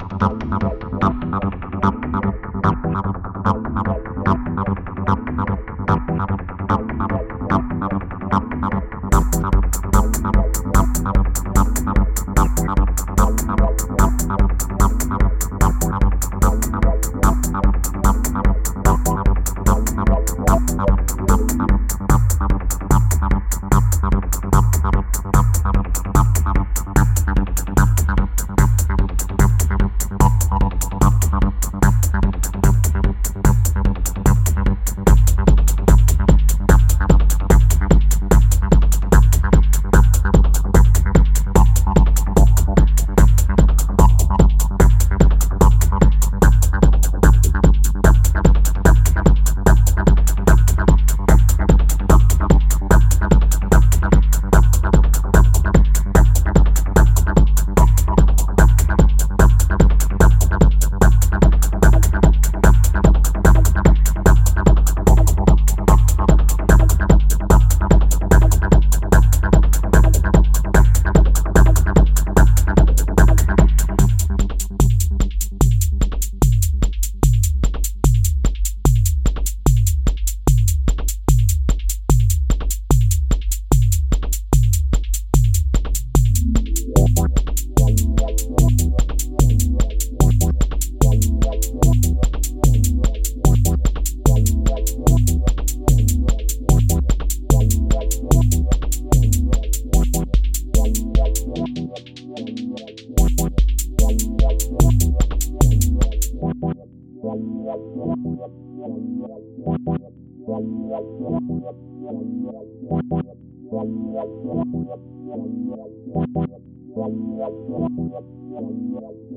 ¡Suscríbete al Por la puerta,